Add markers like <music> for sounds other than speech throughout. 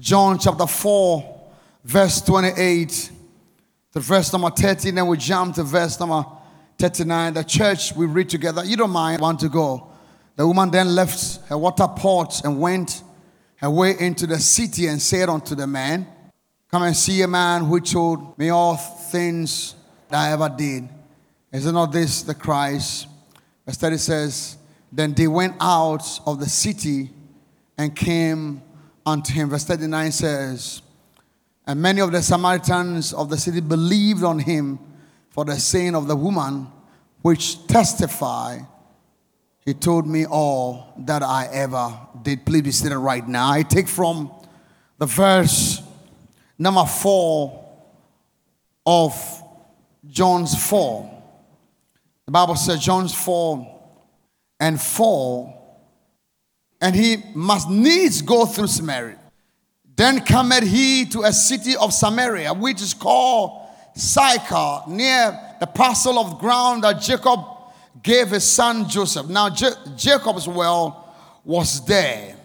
John chapter 4, verse 28 to verse number 30. Then we jump to verse number 39. The church we read together. You don't mind, want to go. The woman then left her water pot and went her way into the city and said unto the man, Come and see a man who told me all things that I ever did. Is it not this the Christ? Verse 30 says, Then they went out of the city and came unto him. Verse 39 says, And many of the Samaritans of the city believed on him for the saying of the woman, which testify, he told me all that I ever did. Please be seated right now. I take from the verse number 4 of John's 4. The Bible says, John's 4 and 4 and he must needs go through Samaria. Then cometh he to a city of Samaria, which is called Sychar, near the parcel of ground that Jacob gave his son Joseph. Now, J- Jacob's well was there.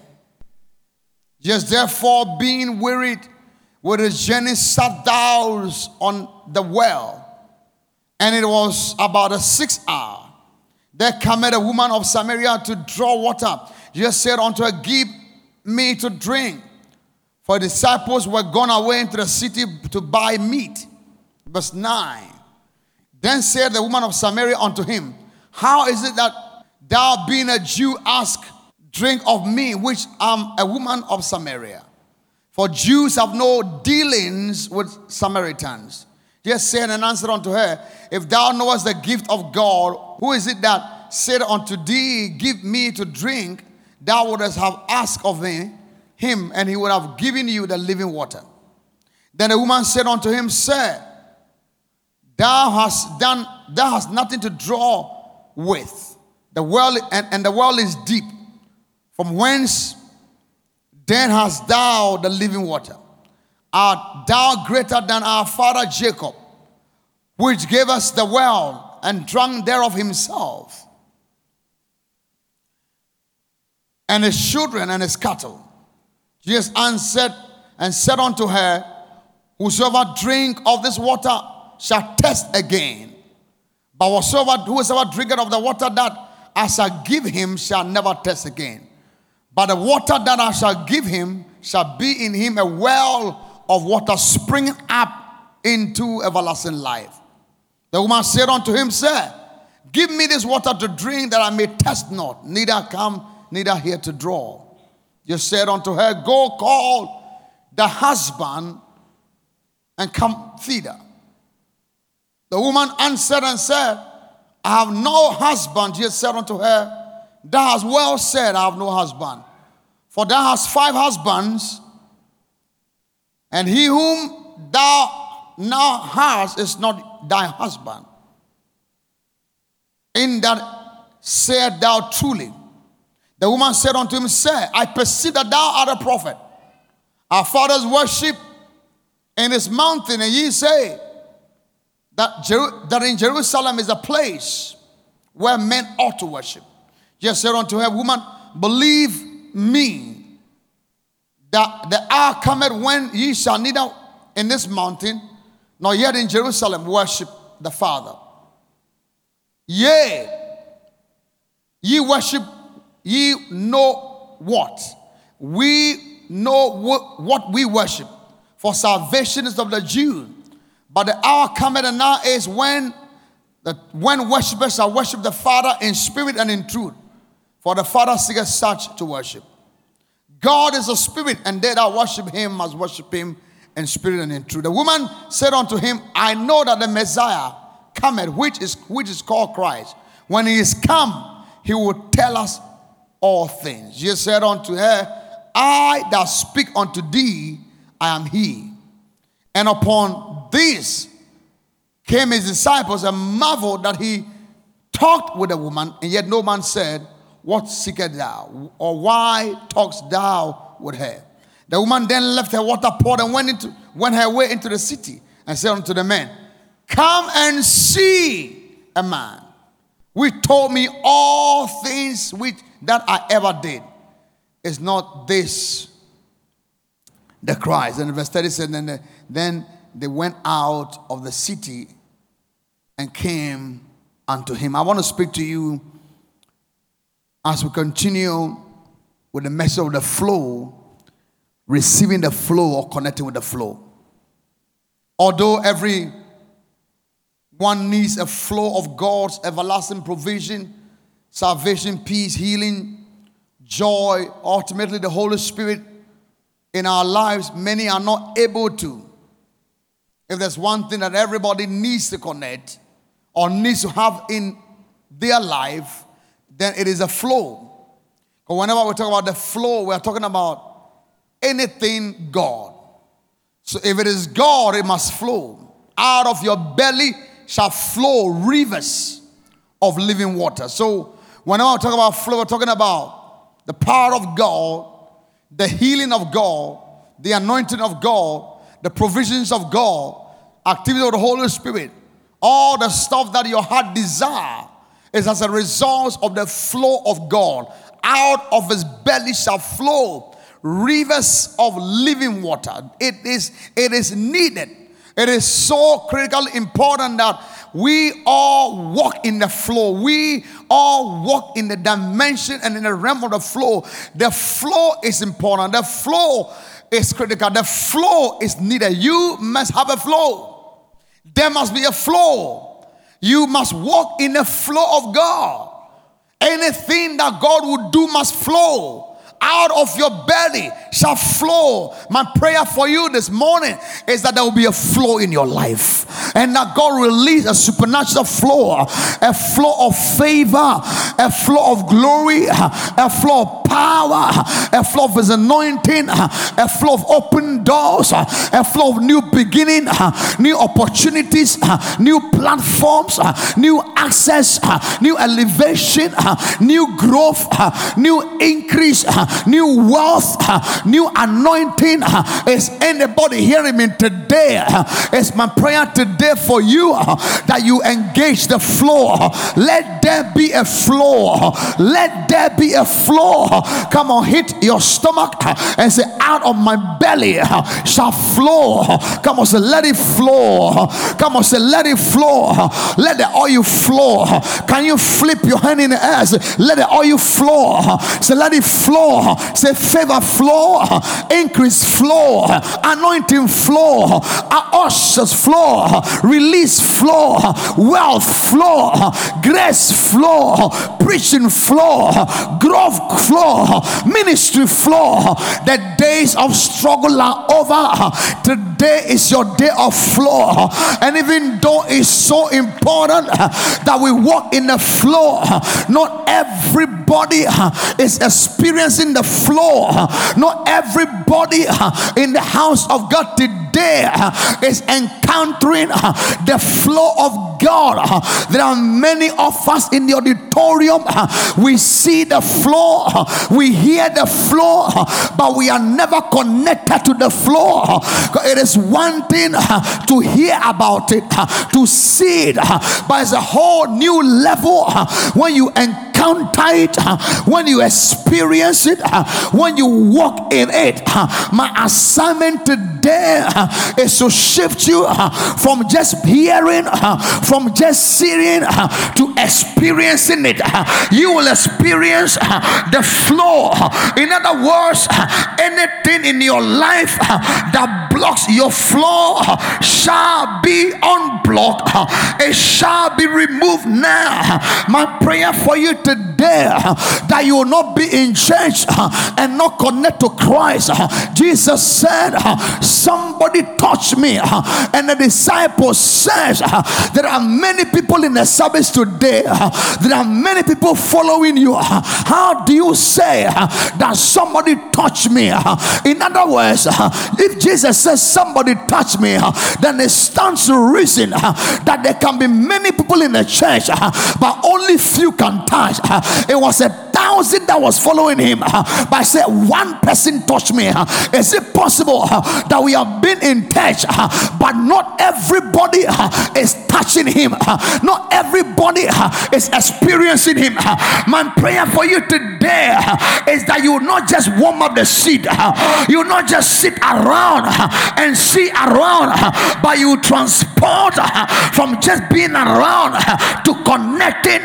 Jesus therefore, being wearied with his journey, sat down on the well. And it was about a sixth hour. There cometh a woman of Samaria to draw water. Jesus said unto her, Give me to drink. For the disciples were gone away into the city to buy meat. Verse 9. Then said the woman of Samaria unto him, How is it that thou, being a Jew, ask drink of me, which am a woman of Samaria? For Jews have no dealings with Samaritans. Jesus said and answered unto her, If thou knowest the gift of God, who is it that said unto thee, Give me to drink? Thou wouldst have asked of me, him, and he would have given you the living water. Then the woman said unto him, Sir, thou hast done, thou hast nothing to draw with. The well and, and the well is deep. From whence then hast thou the living water? Art thou greater than our father Jacob, which gave us the well and drank thereof himself? And his children and his cattle. Jesus answered and said unto her, Whosoever drink of this water shall test again. But whosoever, whosoever drinketh of the water that I shall give him shall never test again. But the water that I shall give him shall be in him a well of water springing up into everlasting life. The woman said unto him, Sir, give me this water to drink that I may test not, neither come neither here to draw. You said unto her, Go call the husband and come feed her. The woman answered and said, I have no husband. Jesus said unto her, Thou hast well said, I have no husband. For thou hast five husbands, and he whom thou now hast is not thy husband. In that said thou truly. The woman said unto him, Sir, I perceive that thou art a prophet. Our fathers worship in this mountain, and ye say that, Jer- that in Jerusalem is a place where men ought to worship. Jesus said unto her, Woman, believe me that the hour cometh when ye shall neither in this mountain nor yet in Jerusalem worship the Father. Yea, ye worship ye know what? We know what we worship, for salvation is of the Jews. But the hour cometh and now is when the when worshippers shall worship the Father in spirit and in truth. For the Father seeketh such to worship. God is a spirit, and they that worship him must worship him in spirit and in truth. The woman said unto him, I know that the Messiah cometh, which is which is called Christ. When he is come, he will tell us all things. Jesus said unto her, I that speak unto thee, I am he. And upon this came his disciples and marveled that he talked with a woman, and yet no man said, What seekest thou? Or why talkest thou with her? The woman then left her water pot and went into went her way into the city and said unto the men, Come and see a man which told me all things which that I ever did. Is not this the Christ. And verse 30 said, then, then they went out of the city and came unto him. I want to speak to you as we continue with the message of the flow, receiving the flow or connecting with the flow. Although every one needs a flow of God's everlasting provision, salvation, peace, healing, joy, ultimately the Holy Spirit in our lives, many are not able to. If there's one thing that everybody needs to connect or needs to have in their life, then it is a flow. But whenever we talk about the flow, we are talking about anything God. So if it is God, it must flow. Out of your belly shall flow rivers of living water. So whenever we talk about flow, we're talking about the power of God, the healing of God, the anointing of God, the provisions of God, activity of the Holy Spirit, all the stuff that your heart desire is as a result of the flow of God. Out of his belly shall flow rivers of living water. It is, it is needed. It is so critically important that we all walk in the flow. We all walk in the dimension and in the realm of the flow. The flow is important. The flow is critical. The flow is needed. You must have a flow. There must be a flow. You must walk in the flow of God. Anything that God will do must flow out of your belly shall flow. My prayer for you this morning is that there will be a flow in your life and that God release a supernatural flow, a flow of favor, a flow of glory, a flow of power, a flow of his anointing, a flow of open doors, a flow of new beginning, new opportunities, new platforms, new access, new elevation, new growth, new increase, new wealth, new anointing. Is anybody hearing me today? It's my prayer today for you that you engage the flow. Let there be a flow. Let there be a flow. Come on, hit your stomach and say, Out of my belly shall flow. Come on, say, Let it flow. Come on, say, Let it flow. Let the oil flow. Can you flip your hand in the air? Say, Let the oil flow. Say, Let it flow. Say favor flow, increase flow, anointing flow, ushers flow, release flow, wealth flow, grace flow, preaching flow, growth flow, ministry flow. The days of struggle are over. Today is your day of flow. And even though it's so important that we walk in the flow, not everybody is experiencing the flow. Not everybody in the house of God today Uh, is encountering uh, the flow of God. Uh, there are many of us in the auditorium. We see the flow, we hear the flow, but we are never connected to the flow. It is one thing to hear about it, to see it, but it's a whole new level when you encounter encounter it, when you experience it, when you walk in it. My assignment today is to shift you from just hearing, from just seeing to experiencing it. You will experience the flow. In other words, anything in your life that blocks your flow shall be unblocked, it shall be removed now. My prayer for you today today uh, that you will not be in church uh, and not connect to Christ. Uh, Jesus said, Somebody touch me. And the disciple says, There are many people in the service today. There are many people following you. How do you say that somebody touch me? In other words, if Jesus says somebody touch me, then it stands to reason that there can be many people in the church, but only few can touch. It was a thousand that was following him. But I said, one person touched me. Is it possible that we have been in touch, but not everybody is touching him? Not everybody is experiencing him. My prayer for you today is that you not just warm up the seat, you not just sit around and see around, but you transport from just being around to connecting,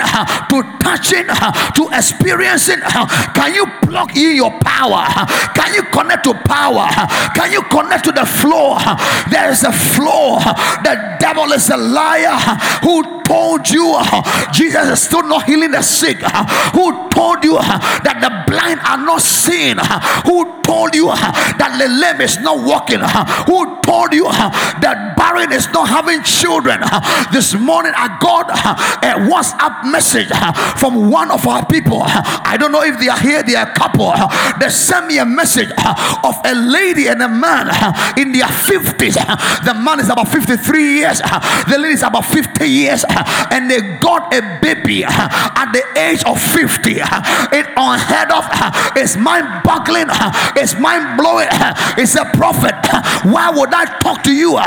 to touching, Uh, to experience it? Uh, can you plug in your power? Uh, can you connect to power? Can you connect to the flow? There is a flow. The devil is a liar. Who told you uh, Jesus is still not healing the sick? Uh, who told you uh, that the blind are not seeing? Who told you that the lame is not walking? Who told you that barren is not having children? This morning I got a WhatsApp message from one of our people. I don't know if they are here, they are a couple. They sent me a message of a lady and a man in their 50s. The man is about 53 years, the lady is about 50 years, and they got a baby uh, at the age of 50. It unheard of, it's mind boggling, it's mind blowing. It's a prophet. Why would I talk to you uh,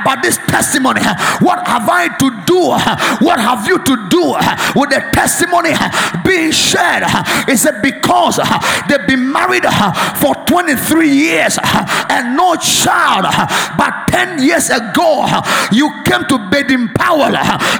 about this testimony? What have I to do? What have you to do with the testimony being shared? Is it because they've been married for 23 years and no child? But 10 years ago, you came to Baden Powell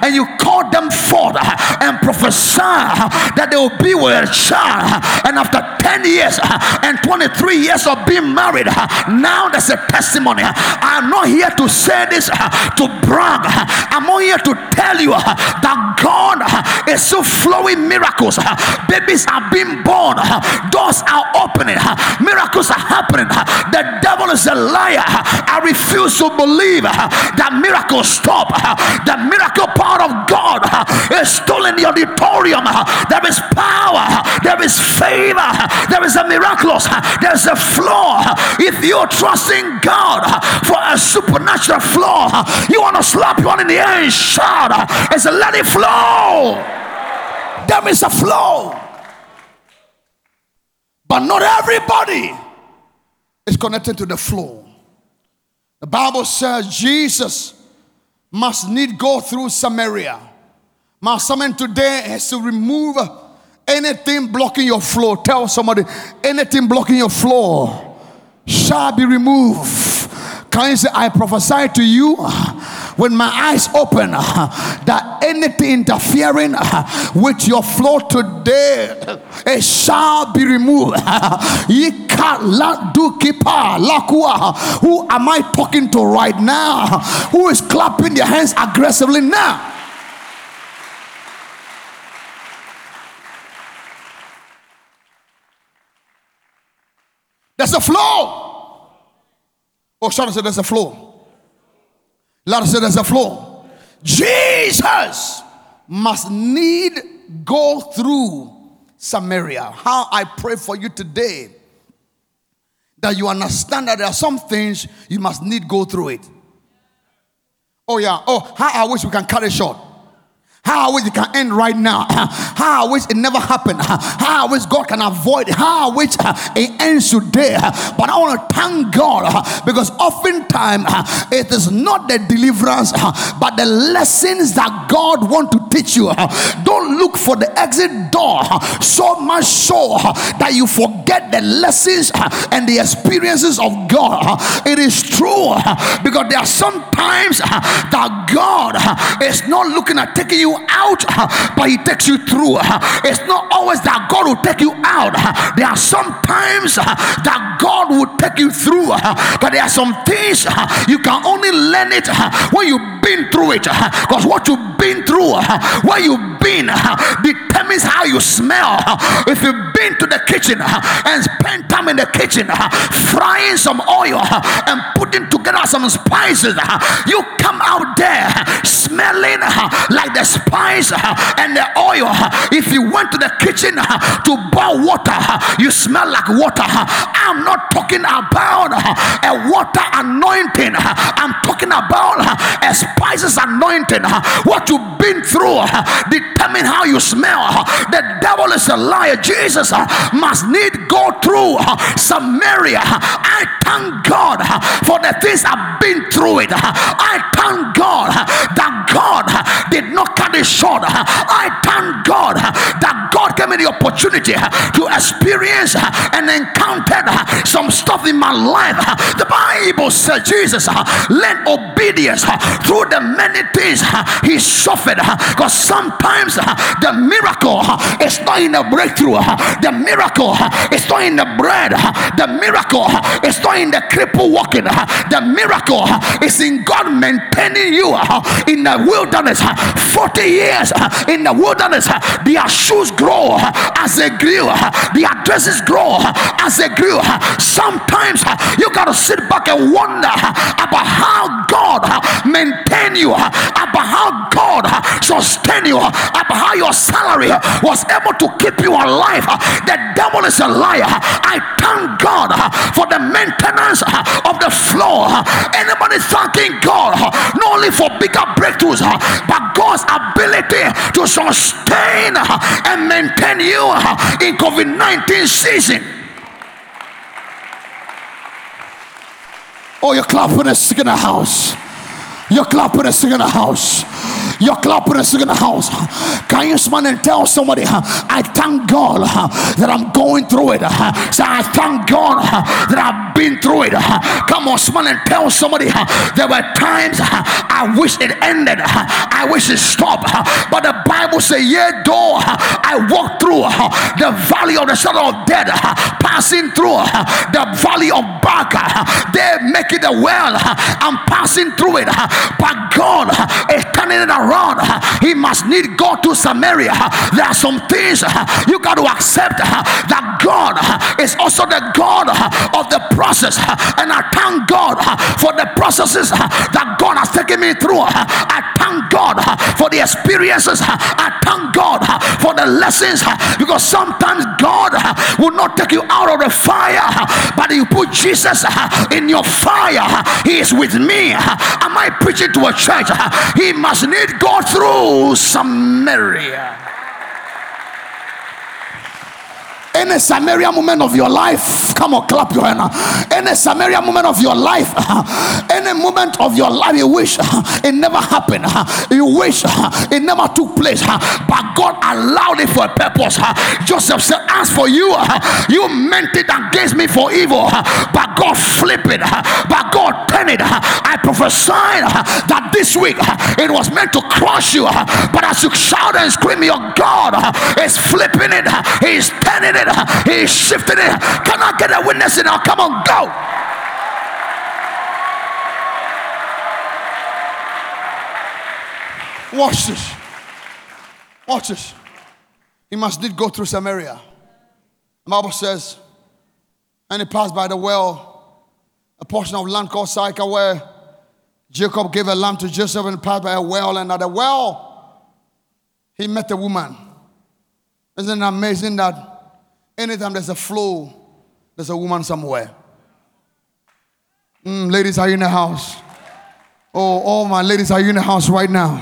and you called them forth uh, and prophesied uh, that they will be with a child. Uh, and after 10 years and 23 years of being married, now there's a testimony. I'm not here to say this to brag, I'm not here to tell you that God is so flowing miracles. Babies are being born, doors are opening, miracles are happening. The devil is a liar. I refuse to believe that miracles stop. The miracle part of God uh, is still in the auditorium. Uh, there is power, uh, there is favor, there is a miraculous, there's a flow. If you're trusting God for a supernatural flow, you want to slap one in the air and shout and say, Let it flow. There is a flow. But not everybody is connected to the flow. The Bible says Jesus must need go through Samaria. My sermon today has to remove anything blocking your flow. Tell somebody anything blocking your flow shall be removed. Can you say, I prophesy to you when my eyes open uh, that anything interfering uh, with your flow today it shall be removed. <laughs> Who am I talking to right now? Who is clapping their hands aggressively now? There's a flow. Oh, shout said there's a flow. Louder said there's a flow. Jesus must need go through Samaria. How I pray for you today that you understand that there are some things you must need go through it. Oh yeah. Oh, how I wish we can cut it short. How I wish it can end right now. <clears throat> How I wish it never happened. <clears throat> How I wish God can avoid. How I wish uh, it ends today. <clears throat> But I want to thank God uh, because oftentimes uh, it is not the deliverance, but the lessons that God want to teach you. Don't look for the exit door so much so that you forget the lessons and the experiences of God. It is true because there are some times that God is not looking at taking you out, uh, but He takes you through. Uh, it's not always that God will take you out. Uh, there are some times that God will take you through, but there are some things you can only learn it when you've been through it. Uh, because what you've been through, uh, where you've been, uh, determines how you smell. If you've been to the kitchen and spent time in the kitchen frying some oil and putting together some spices, you come out there smelling like the spice and the oil. If you went to the kitchen to boil water, you smell like water. I'm not talking about a water anointing, I'm talking about a spices anointing. What you've been through determine how you smell. The devil is a liar. Jesus must need go through Samaria. I thank God for the things I've been through it. I thank God that God did not cut it short. I thank God that God gave me the opportunity to experience and encounter some stuff in my life. The Bible says Jesus lent obedience through the many things he suffered. Because sometimes the miracle is not in the breakthrough, the miracle is not in the bread, the miracle is not in the cripple walking, the miracle is in God maintaining you in the wilderness 40 years in the wilderness. Their shoes grow as they grew, their dresses grow as they grew. Sometimes you got to sit back and wonder about how God maintain you, uh, about how God uh, sustain you, uh, about how your salary was able to keep you alive. The devil is a liar. I thank God for the maintenance of the flow. Anybody thanking God not only for bigger breakthroughs, but God's ability to sustain and maintain you in COVID 19 season. Oh, you're clapping a sick in the house. You're clapping a sick in the house. And singing in the house. Can you smile and tell somebody, I thank God that I'm going through it. Say, I thank God that I've been through it. Come on, smile and tell somebody there were times I wish it ended. I wish it stopped. But the Bible says, Yeah, though I walk through the valley of the shadow of death, passing through the valley of Baca, they make it a well. I'm passing through it. But God is turning it around. He must need go to Samaria. There are some things you got to accept that God is also the God of the process. And I thank God for the processes that God has taken me through. I thank God for the experiences. I thank God for the lessons because sometimes God will not take you out of the fire, but you put Jesus in your fire. He is with me. Am I preaching to a church? He must need go through Samaria. Any Samaria moment of your life, come on, clap your hand. Any Samaria moment of your life, <laughs> any moment of your life, you wish <laughs> it never happened, <laughs> you wish it never took place, but God allowed it for a purpose. Joseph said, As for you, you meant it against me for evil, but God flipped it, but God turned it. I prophesied that this week it was meant to crush you, but as you shout and scream, Your God is flipping it, He's turning it it. He shifted it. Can I get a witness now? Come on, go. Watch this. Watch this. He must did go through Samaria. The Bible says, and he passed by the well, a portion of land called Sychar, where Jacob gave a lamb to Joseph and passed by a well. And at the well, he met a woman. Isn't it amazing that Anytime there's a flow, there's a woman somewhere. Mm, ladies, are you in the house? Oh, all my ladies, are you in the house right now?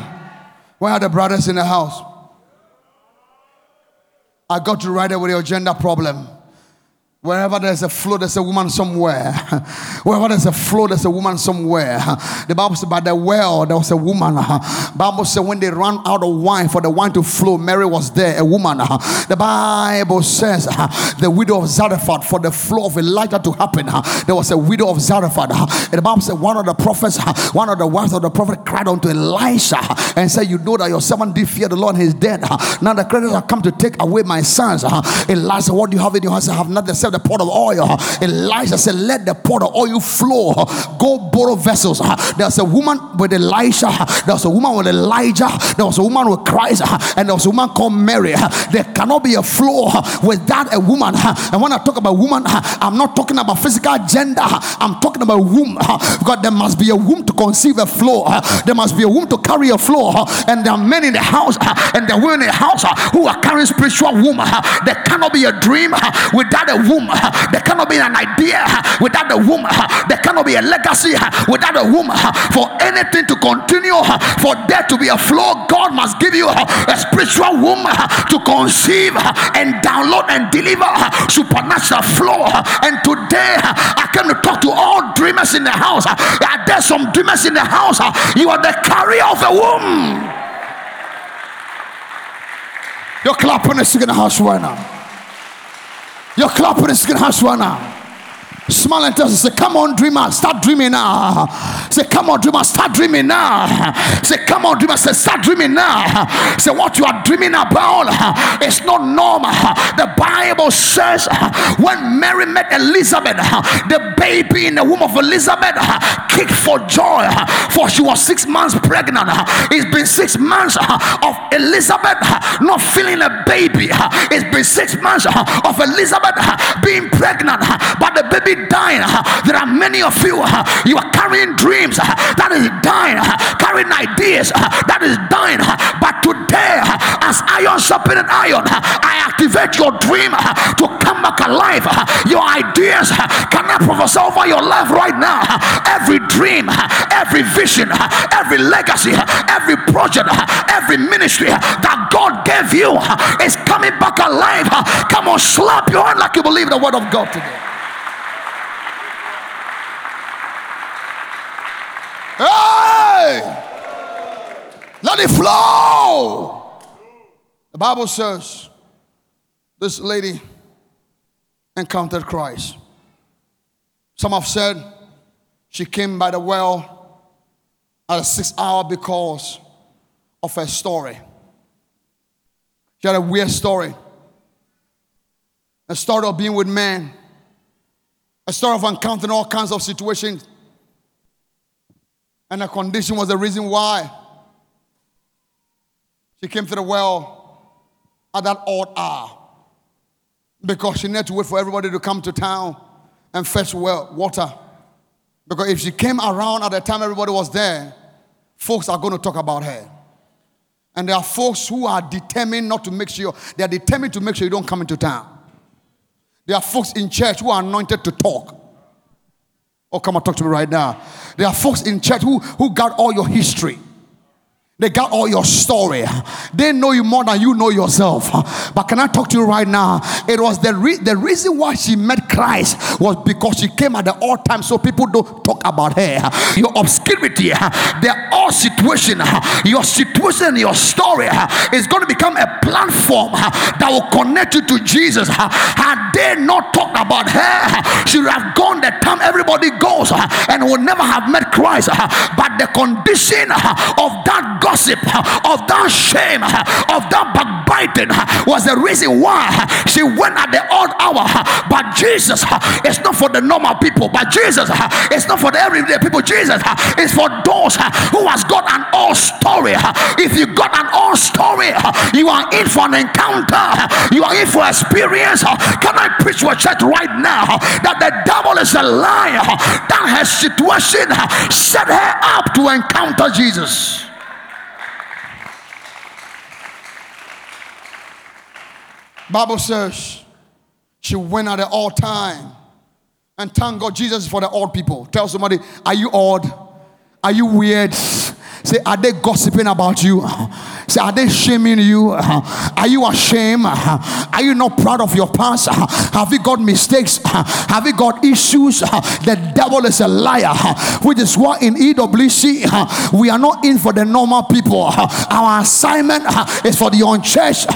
Where are the brothers in the house? I got to right there with your gender problem. Wherever there's a flow, there's a woman somewhere. <laughs> Wherever there's a flow, there's a woman somewhere. <laughs> The Bible says, by the well, there was a woman. <laughs> Bible says, when they ran out of wine for the wine to flow, Mary was there, a woman. The Bible says, the widow of Zarephath, for the flow of Elijah to happen, there was a widow of Zarephath. And the Bible said, one of the prophets, one of the wives of the prophet cried unto Elisha and said, You know that your servant did fear the Lord he's dead. Now the creditors have come to take away my sons. Elisha, what do you have in your house? I have nothing the pot of oil. Elijah said, Let the pot of oil flow. Go borrow vessels. There's a woman with Elisha. There was a woman with Elijah. There was a woman with Christ. And there was a woman called Mary. There cannot be a flow without a woman. And when I talk about woman, I'm not talking about physical gender. I'm talking about womb. Because there must be a womb to conceive a flow. There must be a womb to carry a flow. And there are men in the house and there are women in the house who are carrying spiritual womb. There cannot be a dream without a womb. There cannot be an idea without the womb. There cannot be a legacy without a womb. For anything to continue, for there to be a flow, God must give you a spiritual womb to conceive and download and deliver supernatural flow. And today, I came to talk to all dreamers in the house. Are there some dreamers in the house? You are the carrier of a womb. You're clapping in the second house right now. You're clapping the second house right now. Smile and tell us, say, come on, dreamer, start dreaming now. Say, come on, dreamer, start dreaming now. Say, come on, dreamer, say, start dreaming now. Say, what you are dreaming about is not normal. The Bible says when Mary met Elizabeth, the baby in the womb of Elizabeth kicked for joy, for she was six months pregnant. It's been six months of Elizabeth not feeling a baby. It's been six months of Elizabeth being pregnant, but the baby dying. There are many of you, you are carrying dreams Uh, that is dying, uh, carrying ideas uh, that is dying. But today, as iron sharpened iron, I activate your dream to come back alive. Your ideas cannot prophesy over your life right now. Every dream, every vision, every legacy, every project, every ministry that God gave you is coming back alive. Come on, slap your hand like you believe the word of God today. Hey! Let it flow. The Bible says this lady encountered Christ. Some have said she came by the well at a six hour because of her story. She had a weird story. A story of being with men. A story of encountering all kinds of situations and her condition was the reason why she came to the well at that odd hour. Because she needed to wait for everybody to come to town and fetch well, water. Because if she came around at the time everybody was there, folks are going to talk about her. And there are folks who are determined not to make sure, they are determined to make sure you don't come into town. There are folks in church who are anointed to talk. Oh, come and talk to me right now. There are folks in church who, who got all your history. They got all your story. They know you more than you know yourself. But can I talk to you right now? It was the, re- the reason why she met Christ was because she came at the odd time so people don't talk about her. Your obscurity, their all situation, your situation, your story is going to become a platform that will connect you to Jesus. Had they not talked about her, she would have gone the time everybody goes and would never have met Christ. But the condition of that gossip, of that shame, of that backbiting was the reason why she went at the odd hour. But Jesus it's not for the normal people, but Jesus it's not for the everyday people. Jesus is for those who has got an all story. If you got an all story, you are in for an encounter, you are in for experience. Can I preach to a church right now that the devil is a liar? That her situation set her up to encounter Jesus. Bible says she went at the odd time. And thank God Jesus for the odd people. Tell somebody, are you odd? Are you weird? Say, are they gossiping about you? Say, are they shaming you? Are you ashamed? Are you not proud of your past? Have you got mistakes? Have you got issues? The devil is a liar, which is why in EWC we are not in for the normal people. Our assignment is for the unchurched,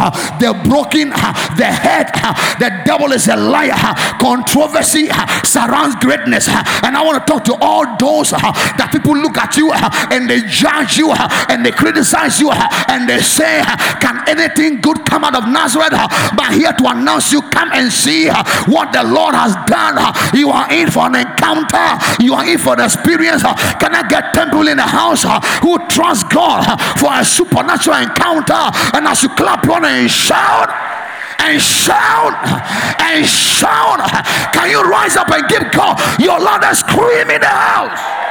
the broken, the head. The devil is a liar. Controversy surrounds greatness, and I want to talk to all those that people look at you and they judge judge you uh, and they criticize you uh, and they say, uh, Can anything good come out of Nazareth? But here to announce you, come and see what the Lord has done. You are in for an encounter, you are in for an experience. Can I get temple in the house who trust God for a supernatural encounter? And as you clap on and shout, and shout and shout. Can you rise up and give God your loudest scream in the house?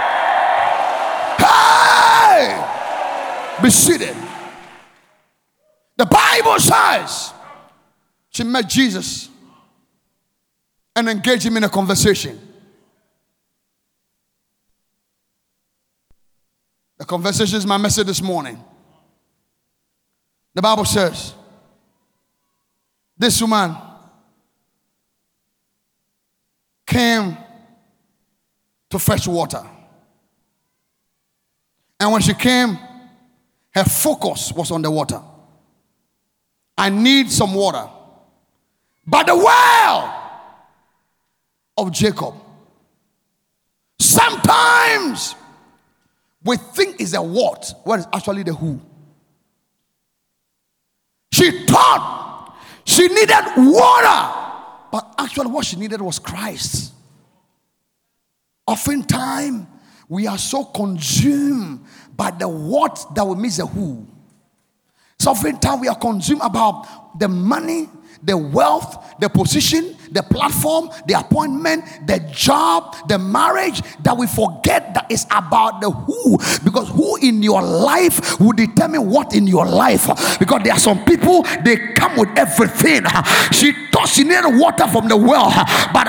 Be seated. The Bible says she met Jesus and engaged him in a conversation. The conversation is my message this morning. The Bible says this woman came to fetch water. And when she came, her focus was on the water. I need some water. But the well of Jacob. Sometimes we think is a what, what is actually the who. She thought she needed water, but actually, what she needed was Christ. Oftentimes, we are so consumed by the what that we miss the who. So oftentimes, we are consumed about the money, the wealth, the position, the platform, the appointment, the job, the marriage, that we forget that it's about the who. Because who in your life will determine what in your life. Because there are some people, they come with everything. She thought she needed water from the well, but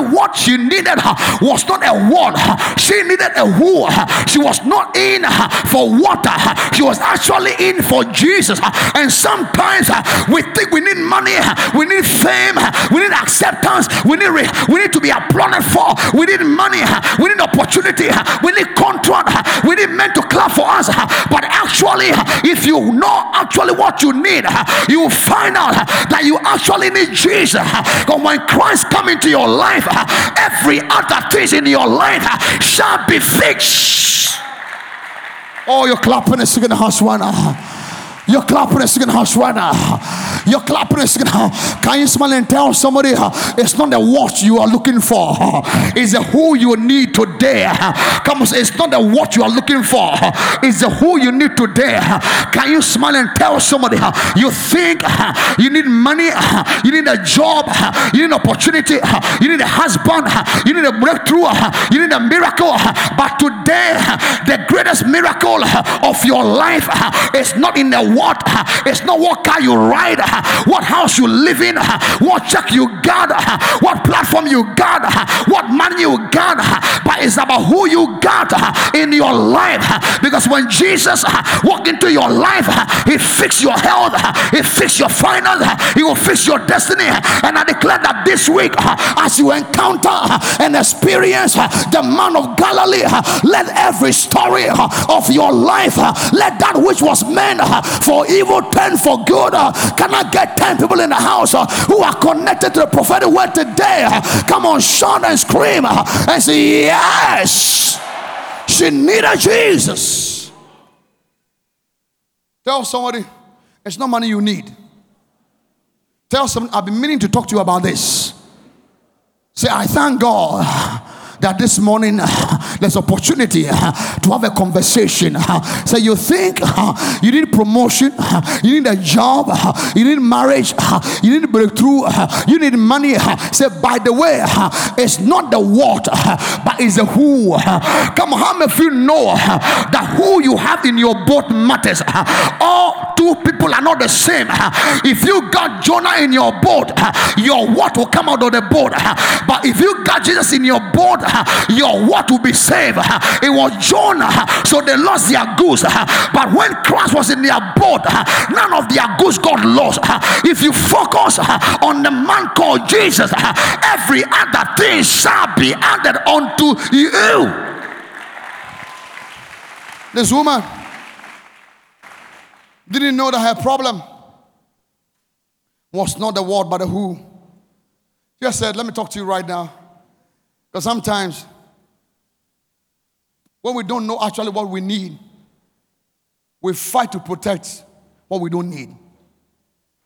what she needed was not a what, she needed a who. She was not in for water, she was actually in for Jesus. And sometimes we think we need money, we need fame, we need acceptance. We need re- we need to be applauded for. We need money. We need opportunity. We need contract. We need men to clap for us. But actually, if you know actually what you need, you will find out that you actually need Jesus. Because when Christ come into your life, every other thing in your life shall be fixed. Oh, you're clapping going to hush one. You're clapping going to hush one. Your clapping is <laughs> can you smile and tell somebody it's not the what you are looking for, it's the who you need today. Come on, it's not the what you are looking for, it's the who you need today. Can you smile and tell somebody you think you need money, you need a job, you need opportunity, you need a husband, you need a breakthrough, you need a miracle, but today the greatest miracle of your life is not in the what, it's not what car you ride, what house you live in, what check you got, what platform you got, what money you got, but it's about who you got in your life. Because when Jesus walked into your life, He fixed your health, He fixed your finance, He will fix your destiny. And I declare that this week, as you encounter and experience the man of Galilee, let every story of your life, let that which was meant for evil turn for good. Can I get 10 people in the house uh, who are connected to the prophetic word today. Come on, shout and scream uh, and say, Yes, she needed Jesus. Tell somebody, it's not money you need. Tell someone, I've been meaning to talk to you about this. Say, I thank God that this morning uh, there's opportunity uh, to have a conversation. Uh, so you think uh, you need promotion, uh, you need a job, uh, you need marriage, you need breakthrough, you need money. Say, by the way, it's not the what, but it's the who. Come how many of you know that who you have in your boat matters? All two people are not the same. If you got Jonah in your boat, your what will come out of the boat. But if you got Jesus in your boat, your what will be saved. Uh, it was Jonah, uh, so they lost their goods. Uh, but when Christ was in their boat, none of their goods got lost. If you focus on the man called Jesus, every other thing shall be added unto you. This woman didn't know that her problem was not the what but the who. Just said, Let me talk to you right now. Because sometimes when we don't know actually what we need, we fight to protect what we don't need.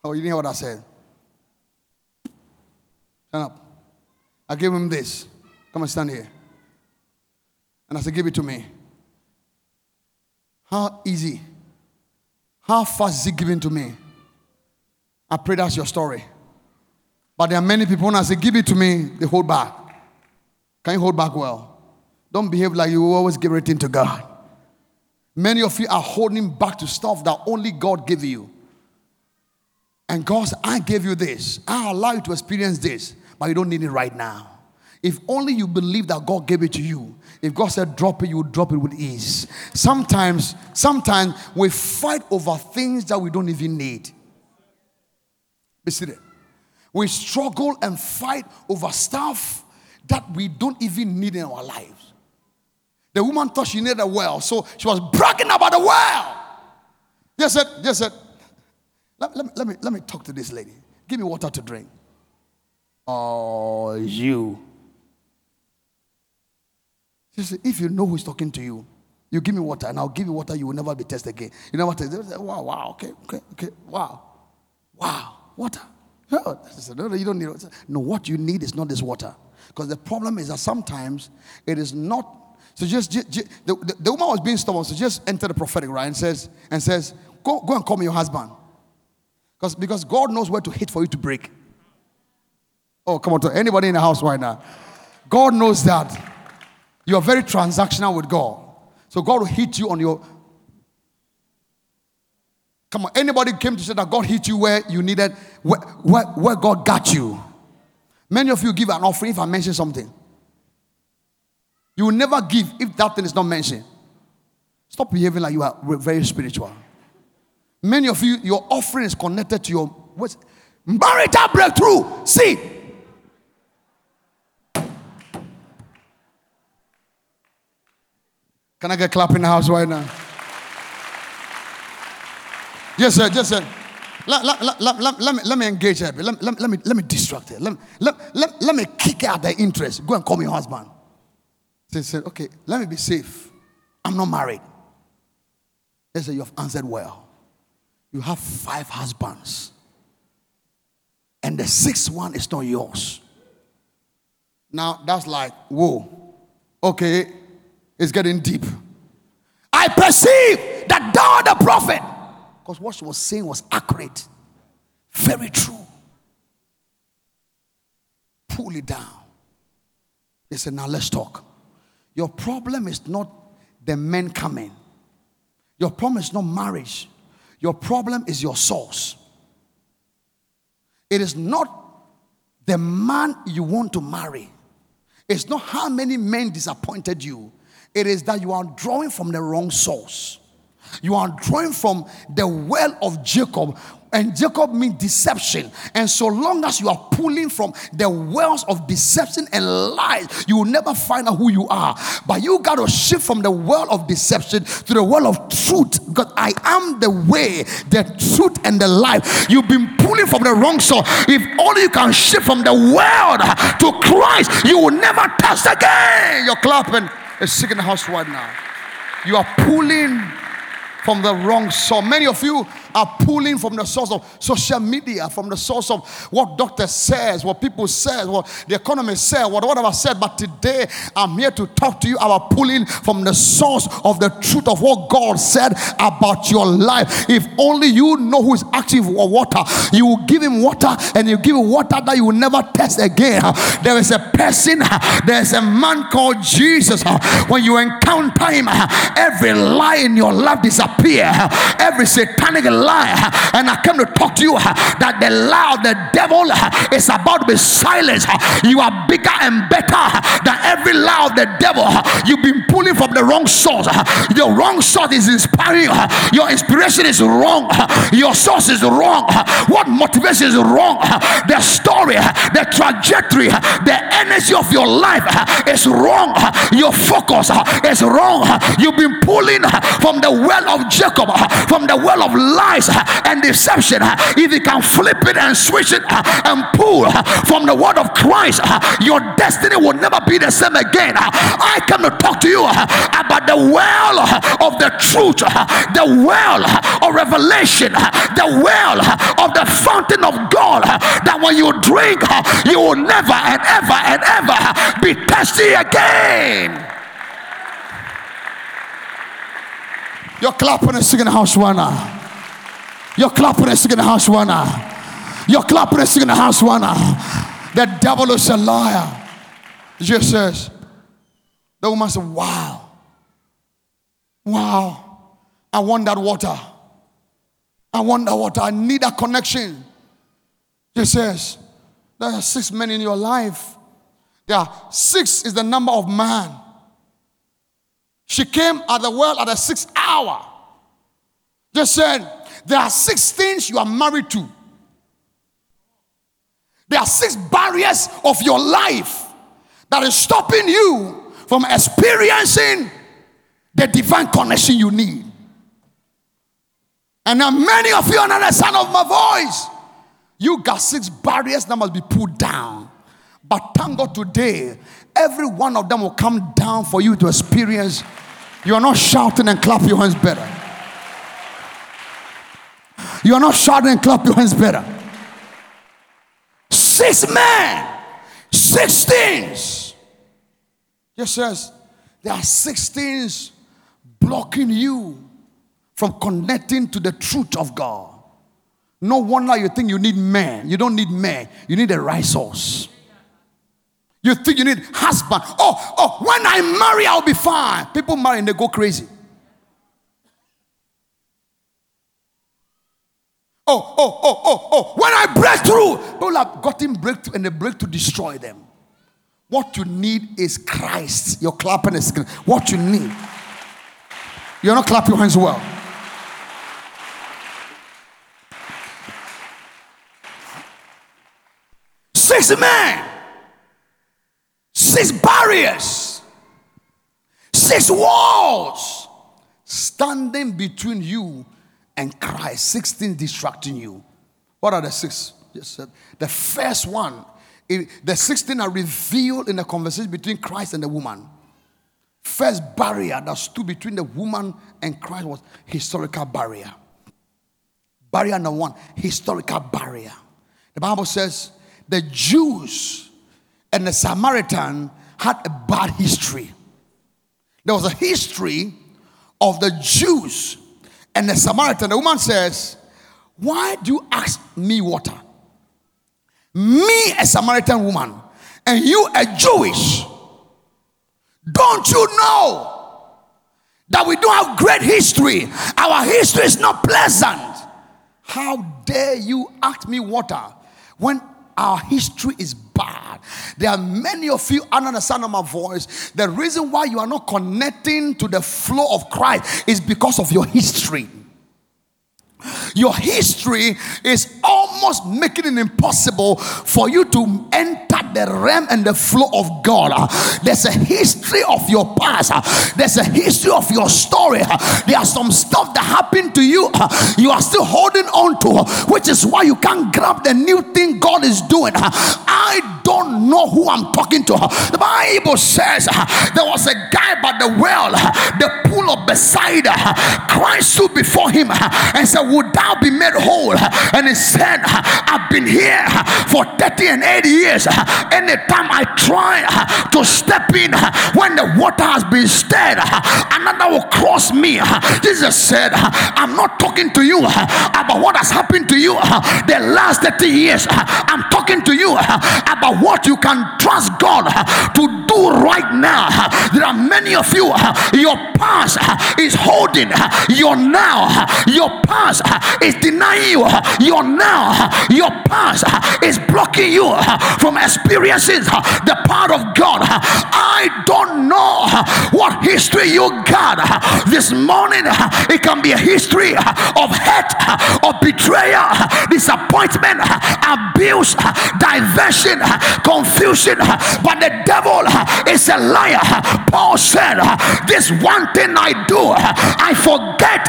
Oh, you hear what I said? Stand up. I gave him this. Come and stand here. And I said, Give it to me. How easy, how fast is it given to me? I pray that's your story. But there are many people, when I say, Give it to me, they hold back. Can you hold back well? Don't behave like you always give everything to God. Many of you are holding back to stuff that only God gave you. And God said, I gave you this. I allow you to experience this, but you don't need it right now. If only you believe that God gave it to you. If God said drop it, you would drop it with ease. Sometimes, sometimes we fight over things that we don't even need. Be seated. We struggle and fight over stuff that we don't even need in our lives. The woman thought she needed a well, so she was bragging about the well. Just said, just said, let, let, let, me, let me talk to this lady. Give me water to drink. Oh, you. She said, if you know who's talking to you, you give me water and I'll give you water, you will never be tested again. You never know what? Wow, wow, okay, okay, okay, wow, wow, water. No, said, no, you don't need it. No, what you need is not this water. Because the problem is that sometimes it is not. So just, just, just the, the, the, woman was being stubborn, so just enter the prophetic, right? And says, and says, go, go and call me your husband. Because, because God knows where to hit for you to break. Oh, come on, to anybody in the house right now. God knows that you are very transactional with God. So God will hit you on your. Come on, anybody came to say that God hit you where you needed, where, where, where God got you. Many of you give an offering if I mention something. You will never give if that thing is not mentioned. Stop behaving like you are very spiritual. Many of you, your offering is connected to your what's marital breakthrough. See. Can I get clap in the house right now? Yes, sir. Yes, sir. Let, let, let, let, let, me, let me engage her. Let, let, let, me, let me distract her. Let, let, let, let me kick out the interest. Go and call me husband. She said, okay, let me be safe. I'm not married. They said, you have answered well. You have five husbands. And the sixth one is not yours. Now that's like, whoa, okay, it's getting deep. I perceive that thou the prophet because what she was saying was accurate, very true. Pull it down. They said, Now let's talk. Your problem is not the men coming, your problem is not marriage. Your problem is your source. It is not the man you want to marry. It's not how many men disappointed you. It is that you are drawing from the wrong source. You are drawing from the well of Jacob. And Jacob means deception. And so long as you are pulling from the wells of deception and lies, you will never find out who you are. But you got to shift from the well of deception to the well of truth. Because I am the way, the truth, and the life. You've been pulling from the wrong source. If only you can shift from the world to Christ, you will never test again. You're clapping. It's sick in the house right now. You are pulling from the wrong source. Many of you are pulling from the source of social media, from the source of what doctor says, what people say, what the economy says, what whatever said. But today I'm here to talk to you about pulling from the source of the truth of what God said about your life. If only you know who is asking for water, you will give him water and you give him water that you will never test again. There is a person, there is a man called Jesus. When you encounter him, every lie in your life Every satanic lie. And I came to talk to you that the lie of the devil is about to be silenced. You are bigger and better than every lie of the devil. You've been pulling from the wrong source. Your wrong source is inspiring. Your inspiration is wrong. Your source is wrong. What motivation is wrong? The story, the trajectory, the energy of your life is wrong. Your focus is wrong. You've been pulling from the well of Jacob, uh, from the well of lies uh, and deception, uh, if you can flip it and switch it and pull from the word of Christ, your destiny will never be the same again. I come to talk to you about the well of the truth, the well of revelation, the well of the fountain of God. That when you drink, you will never and ever and ever be thirsty again. You're clapping and singing house one now. You're clapping singing the house one now. You're clapping singing the house one now. The devil is a liar. Jesus says, the woman said, Wow. Wow. I want that water. I want that water. I need that connection. Jesus says, There are six men in your life. There are six is the number of man. She came at the well at the sixth hour. Just said, there are six things you are married to. There are six barriers of your life that is stopping you from experiencing the divine connection you need. And now many of you under the sound of my voice, you got six barriers that must be put down. But thank God today, every one of them will come down for you to experience. You are not shouting and clap your hands better. You are not shouting and clap your hands better. Six men, six things. Just says there are six things blocking you from connecting to the truth of God. No wonder you think you need man. You don't need man. You need a right source. You think you need husband. Oh, oh, when I marry, I'll be fine. People marry and they go crazy. Oh, oh, oh, oh, oh. When I break through, people have gotten breakthrough and they break to destroy them. What you need is Christ. Your clapping is what you need. You're not clapping your hands well. Six men, six barriers, six walls standing between you and Christ. Sixteen distracting you. What are the six? Yes, the first one, the sixteen are revealed in the conversation between Christ and the woman. First barrier that stood between the woman and Christ was historical barrier. Barrier number one, historical barrier. The Bible says the Jews and the Samaritan had a bad history. There was a history of the Jews and the Samaritan. The woman says, Why do you ask me water? Me, a Samaritan woman, and you, a Jewish. Don't you know that we don't have great history? Our history is not pleasant. How dare you ask me water when our history is bad. There are many of you under the sound of my voice. The reason why you are not connecting to the flow of Christ is because of your history. Your history is almost making it impossible for you to enter the realm and the flow of God. There's a history of your past, there's a history of your story. There are some stuff that happened to you, you are still holding on to, which is why you can't grab the new thing God is doing. I don't know who I'm talking to. The Bible says there was a guy by the well, the pool of Bethsaida. Christ stood before him and said, Would thou be made whole? And he said, I've been here for 30 and 80 years. Anytime I try to step in when the water has been stirred, another will cross me. Jesus said, I'm not talking to you about what has happened to you the last 30 years. I'm talking to you about what you can trust God to do right now. There are many of you, your past is holding your now, your past uh, is denying you uh, your now, uh, your past is blocking you from experiencing the power of God. I don't know what history you got this morning. It can be a history of hate, of betrayal, disappointment, abuse, diversion, confusion. But the devil is a liar. Paul said, This one thing I do, I forget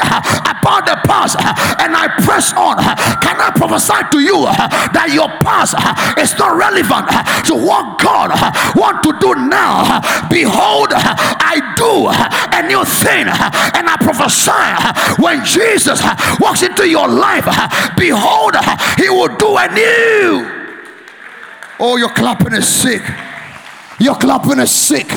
about the past uh, and I press on. Uh, can I prophesy to you uh, that your past is not relevant to what God want to do now? Behold, I do a new thing, and I prophesy when Jesus walks into your life, behold, He will do a new. Oh, your clapping is sick. Your clapping is sick.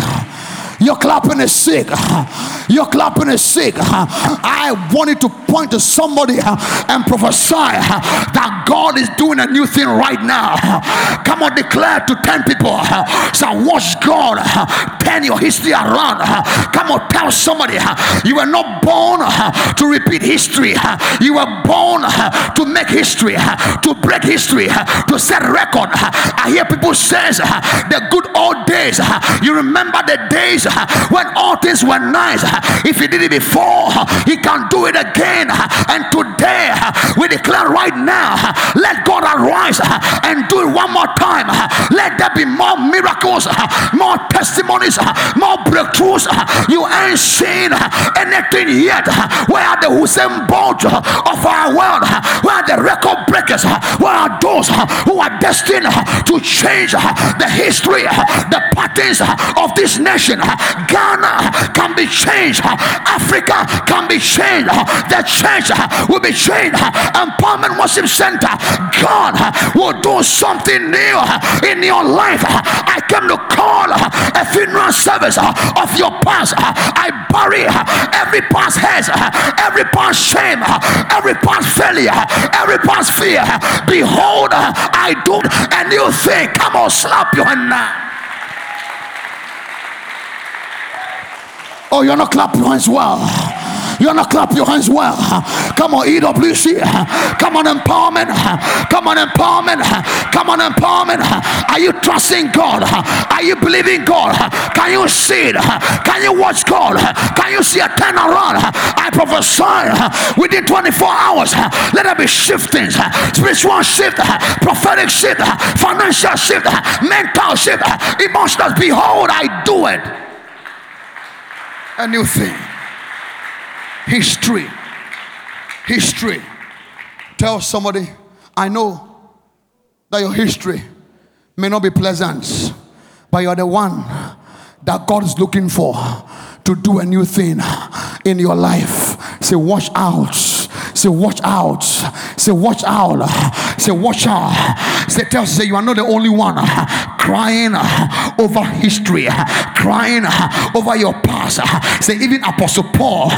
Your clapping is sick. <laughs> Your clapping is sick. I wanted to point to somebody uh, and prophesy uh, that God is doing a new thing right now. <laughs> Come on, declare to 10 people. Uh, so watch God turn your history around. Come on, tell somebody you were not born to repeat history. You were born to make history, to break history, to set record. I hear people says the good old days. You remember the days when all things were nice If he did it before, he can do it again. And today, we declare right now, let God arise and do it one more time. Let there be more miracles, more testimonies, more breakthroughs. You ain't seen anything yet. Where are the Usain Bolt of our world? Where are the record breakers? Where are those who are destined to change the history, the patterns of this nation? Ghana can be changed. Africa can be changed. The church will be changed. Empowerment Worship Center. God will do something new in your life. I came to call a funeral service of your past. I bury every past hate, every past shame, every past failure, every past fear. Behold, I do a new thing. Come on, slap your hand now. Oh, you're not clapping your hands well. You're not clap your hands well. Come on, EWC. Come on, empowerment. Come on, empowerment. Come on, empowerment. Are you trusting God? Are you believing God? Can you see it? Can you watch God? Can you see a turnaround? I prophesy within 24 hours. Let there be shiftings, spiritual shift, prophetic shift, financial shift, mental shift, emotional. Behold, I do it. A new thing history. History. Tell somebody, I know that your history may not be pleasant, but you're the one that God is looking for to do a new thing in your life. Say, watch out. Say, watch out. Say, watch out. Say, watch out. Say, tell, us, say, you are not the only one crying over history, crying over your past. Say, even Apostle Paul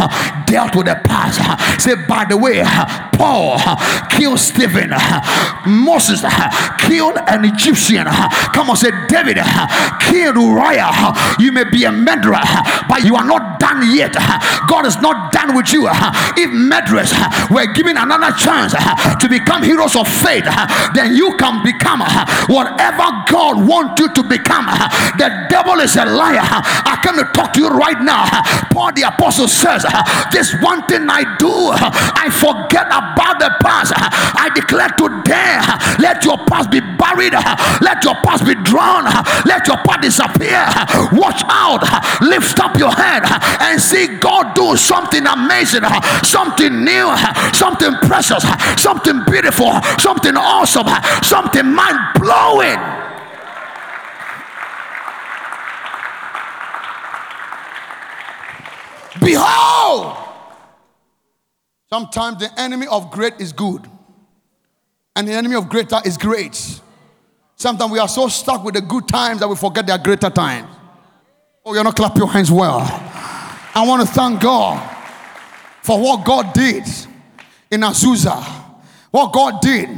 dealt with the past. Say, by the way, Paul killed Stephen, Moses killed an Egyptian. Come on, say, David killed Uriah. You may be a murderer, but you are not done yet. God is not done with you. If murderers were given another chance to become heroes of faith, then you can become whatever God wants you to become. The devil is a liar. I come to talk to you right now. Paul the apostle says, This one thing I do, I forget about the past. I declare today, let your past be buried, let your past be drowned, let your past disappear. Watch out, lift up your head and see God do something amazing, uh, something new, uh, something precious, uh, something beautiful, something awesome, something mind blowing. Behold, sometimes the enemy of great is good, and the enemy of greater is great. Sometimes we are so stuck with the good times that we forget their greater times. Oh, you're not clap your hands well. I want to thank God for what God did in Azusa, what God did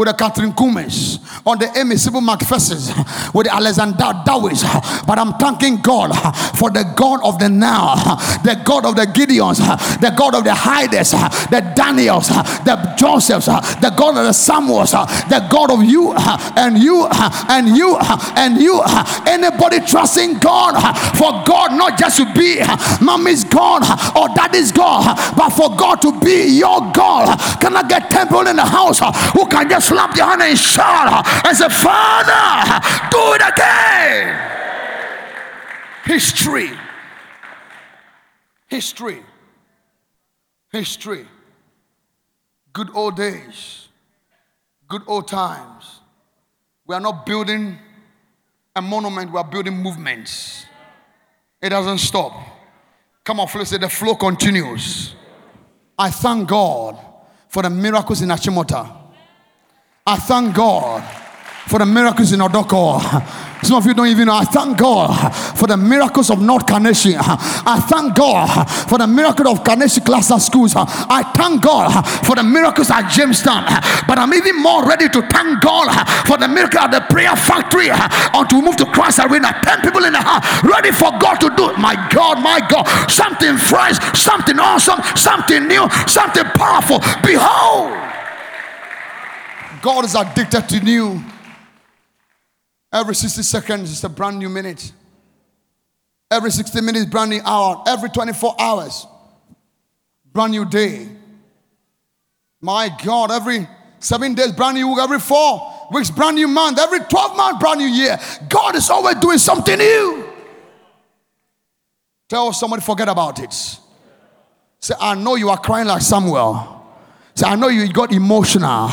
with the Kathryn Kuhlmans, on the Aimee Semple McPhersons, with the Alexander Dowies. But I'm thanking God for the God of the now, the God of the Gideons, the God of the Hiders, the Daniels, the Josephs, the God of the Samuels, the God of you and you and you and you. Anybody trusting God for God not just to be mommy's God or daddy's God, but for God to be your God. Can I get temple in the house who can just slap your hand and shout and say, Father, do it again. History. History. History. Good old days. Good old times. We are not building a monument, we are building movements. It doesn't stop. Come on, say the flow continues. I thank God for the miracles in Achimota. I thank God for the miracles in Odorkor. <laughs> Some of you don't even know. I thank God for the miracles of North Kaneshie. I thank God for the miracle of Kaneshie Cluster Schools. I thank God for the miracles at Jamestown. But I'm even more ready to thank God for the miracle at the prayer factory until to move to Christ Arena. 10 people in the house ready for God to do. My God, my God. Something fresh, something awesome, something new, something powerful. Behold. God is addicted to new. Every 60 seconds is a brand new minute. Every 60 minutes, brand new hour. Every 24 hours, brand new day. My God, every seven days, brand new week. Every four weeks, brand new month. Every 12 months, brand new year. God is always doing something new. Tell somebody, forget about it. Say, I know you are crying like Samuel. Say, I know you got emotional.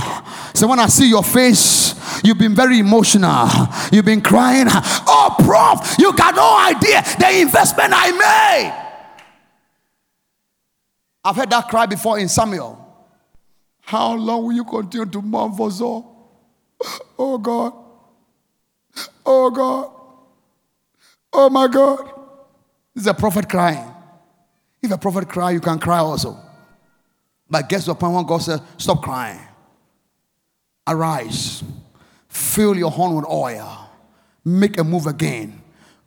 So when I see your face, you've been very emotional. You've been crying. Oh, prof, you got no idea the investment I made. I've heard that cry before in Samuel. How long will you continue to mourn for Saul? Oh God. Oh God. Oh my God. This is a prophet crying. If a prophet cry, you can cry also. But guess what? When God said, Stop crying. Arise. Fill your horn with oil. Make a move again.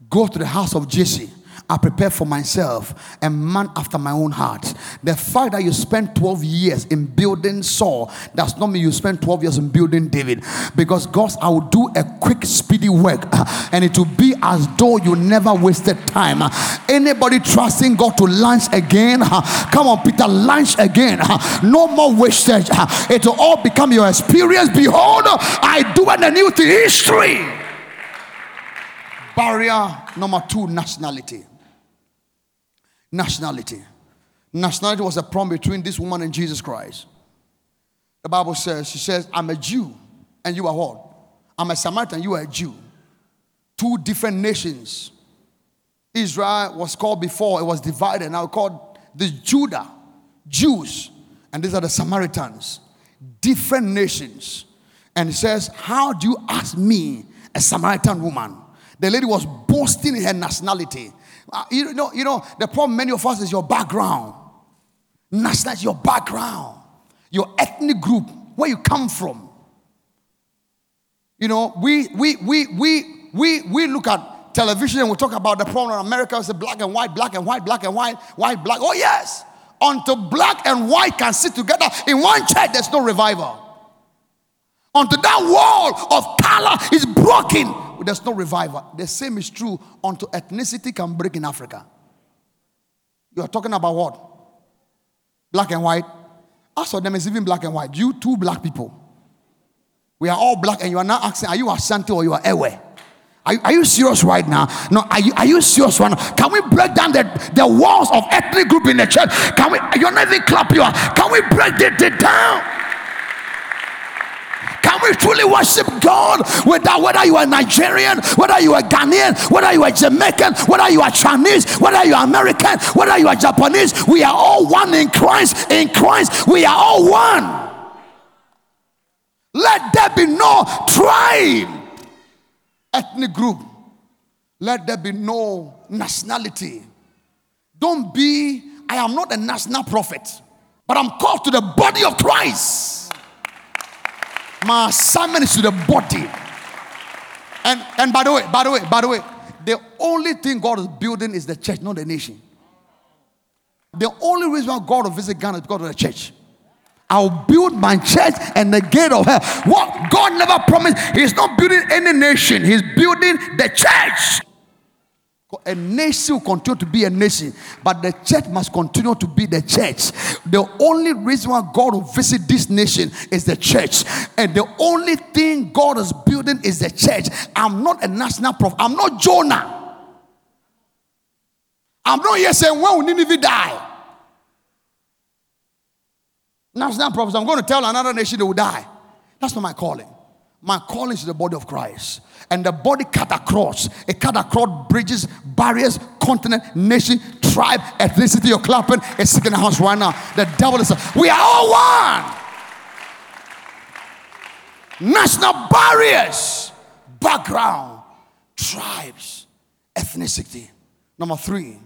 Go to the house of Jesse I prepare for myself a man after my own heart. The fact that you spent 12 years in building Saul does not mean you spent 12 years in building David. Because God, I will do a quick, speedy work, <laughs> and it will be as though you never wasted time. Anybody trusting God to launch again? <laughs> Come on, Peter, launch again. <laughs> No more wastage. It will all become your experience. Behold, I do a new thing. History. Barrier number two nationality nationality. Nationality was a problem between this woman and Jesus Christ. The Bible says, she says, I'm a Jew and you are what? I'm a Samaritan, you are a Jew. Two different nations. Israel was called before, it was divided, now called the Judah, Jews, and these are the Samaritans. Different nations. And he says, How do you ask me, a Samaritan woman? The lady was boasting in her nationality. Uh, you know, you know, the problem many of us is your background. National, your background, your ethnic group, where you come from. You know, we we we we we we look at television and we talk about the problem in America. It's black and white, black and white, black and white, white, black. Oh yes, until black and white can sit together in one church, there's no revival. Until that wall of color is broken, there's no revival. The same is true until ethnicity can break in Africa. You are talking about what? Black and white. As for them, it's even black and white. You two black people. We are all black, and you are now asking, are you Ashanti or you are Ewe? Are, are you serious right now? No, are you, are you serious right now? Can we break down the, the walls of ethnic group in the church? Can we, you're not even clap you. are. Can we break it down? We truly worship God without whether you are Nigerian, whether you are Ghanaian, whether you are Jamaican, whether you are Chinese, whether you are American, whether you are Japanese? We are all one in Christ. In Christ, we are all one. Let there be no tribe, ethnic group. Let there be no nationality. Don't be, I am not a national prophet, but I'm called to the body of Christ. My assignment is to the body. And and by the way, by the way, by the way, the only thing God is building is the church, not the nation. The only reason why God will visit Ghana is because of the church. I'll build my church and the gate of hell. What God never promised, He's not building any nation, He's building the church. A nation will continue to be a nation, but the church must continue to be the church. The only reason why God will visit this nation is the church, and the only thing God is building is the church. I'm not a national prophet, I'm not Jonah. I'm not here saying, When will Nineveh die? National prophet, I'm going to tell another nation they will die. That's not my calling. My calling is the body of Christ. And the body cut across. It cut across bridges, barriers, continent, nation, tribe, ethnicity. You're clapping. It's sick in the house right now. The devil is. We are all one. National barriers, background, tribes, ethnicity. Number three,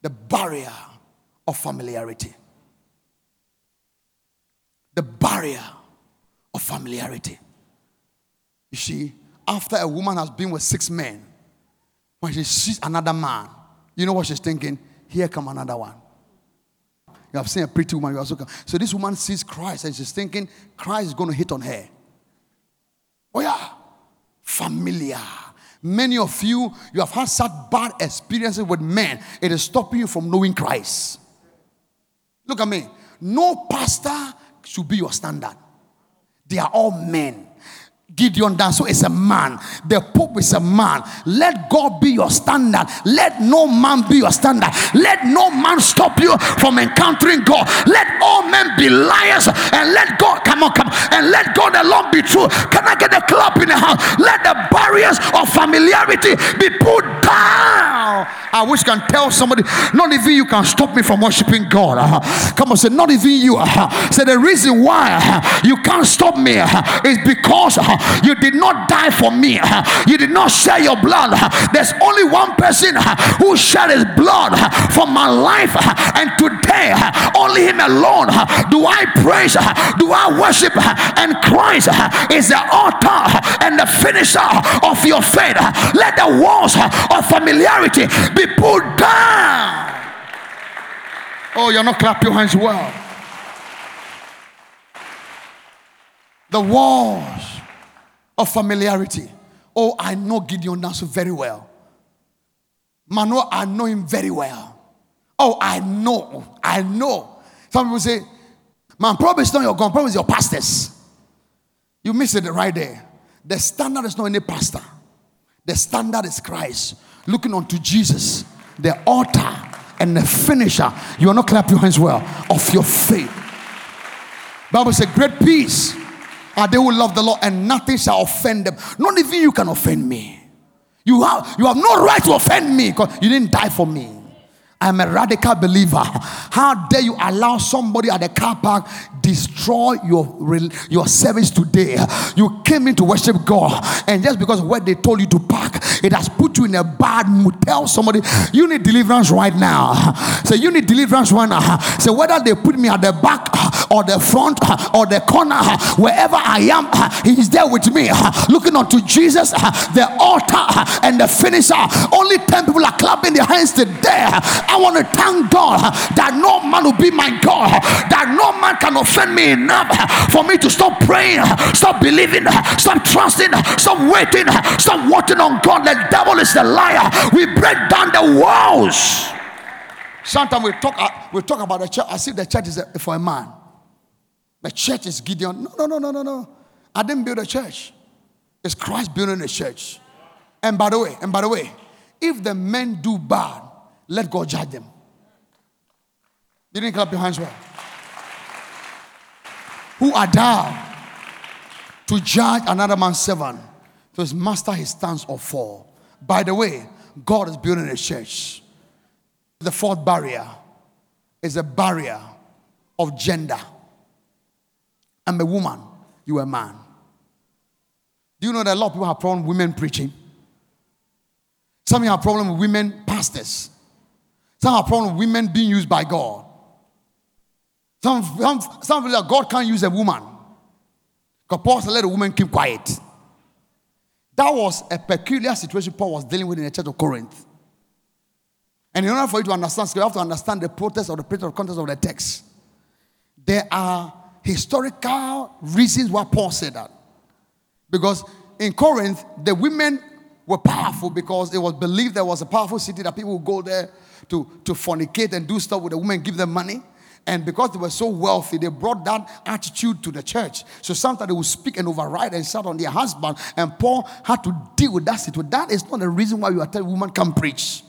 the barrier of familiarity. The barrier of familiarity. You see, after a woman has been with six men, when she sees another man, you know what she's thinking? Here come another one. You have seen a pretty woman. You also come. So this woman sees Christ and she's thinking Christ is going to hit on her. Oh yeah, familiar. Many of you, you have had such bad experiences with men, it is stopping you from knowing Christ. Look at me. No pastor should be your standard. They are all men. Gideon Danso is a man. The Pope is a man. Let God be your standard. Let no man be your standard. Let no man stop you from encountering God. Let all men be liars and let God come on, come on, and let God alone be true. Can I get a clap in the house? Let the barriers of familiarity be put down. I wish I can tell somebody, not even you can stop me from worshiping God. Uh-huh. Come on, say, not even you. Uh-huh. Say the reason why uh-huh, you can't stop me uh, is because uh, you did not die for me. You did not share your blood. There's only one person who shed his blood for my life. And today, only him alone do I praise, do I worship. And Christ is the author and the finisher of your faith. Let the walls of familiarity be pulled down. Oh, you're not clap your hands well. The walls of familiarity. Oh, I know Gideon Danso very well. Mano, I know him very well. Oh, I know. I know. Some people say, man, probably it's not your God, probably it's your pastors. You miss it right there. The standard is not any pastor. The standard is Christ. Looking unto Jesus, the author and the finisher. You are not clap your hands well of your faith. Bible says, great peace they will love the Lord and nothing shall offend them. Not even you can offend me. You have, you have no right to offend me because you didn't die for me. I'm a radical believer. How dare you allow somebody at the car park destroy your, your service today? You came in to worship God, and just because where they told you to park, it has put you in a bad mood. Tell somebody you need deliverance right now. Say you need deliverance right now. Say whether they put me at the back or the front or the corner, wherever I am, He is there with me, looking unto Jesus, the altar and the finisher. Only 10 people are clapping their hands today. I want to thank God that no man will be my God, that no man can offend me enough for me to stop praying, stop believing, stop trusting, stop waiting, stop waiting on God. The devil is the liar. We break down the walls. Sometimes we talk, uh, we talk about the church as if the church is for a man. The church is Gideon. No, no, no, no, no, no. I didn't build a church. It's Christ building a church. And by the way, and by the way, if the men do bad, let God judge them. You didn't clap your hands well. Who are thou to judge another man's servant? To his master he stands or fall. By the way, God is building a church. The fourth barrier is a barrier of gender. I'm a woman, you a man. Do you know that a lot of people have problem with women preaching? Some have problem with women pastors. Some have problem with women being used by God. Some, some, some feel that God can't use a woman. Because Paul said, let a woman keep quiet. That was a peculiar situation Paul was dealing with in the church of Corinth. And in order for you to understand, you have to understand the protest or the practical context of the text. There are historical reasons why Paul said that. Because in Corinth, the women were powerful because it was believed there was a powerful city that people would go there to, to fornicate and do stuff with the women, give them money. And because they were so wealthy, they brought that attitude to the church. So sometimes they would speak and override and shout on their husband. And Paul had to deal with that situation. That is not the reason why you are telling woman can preach.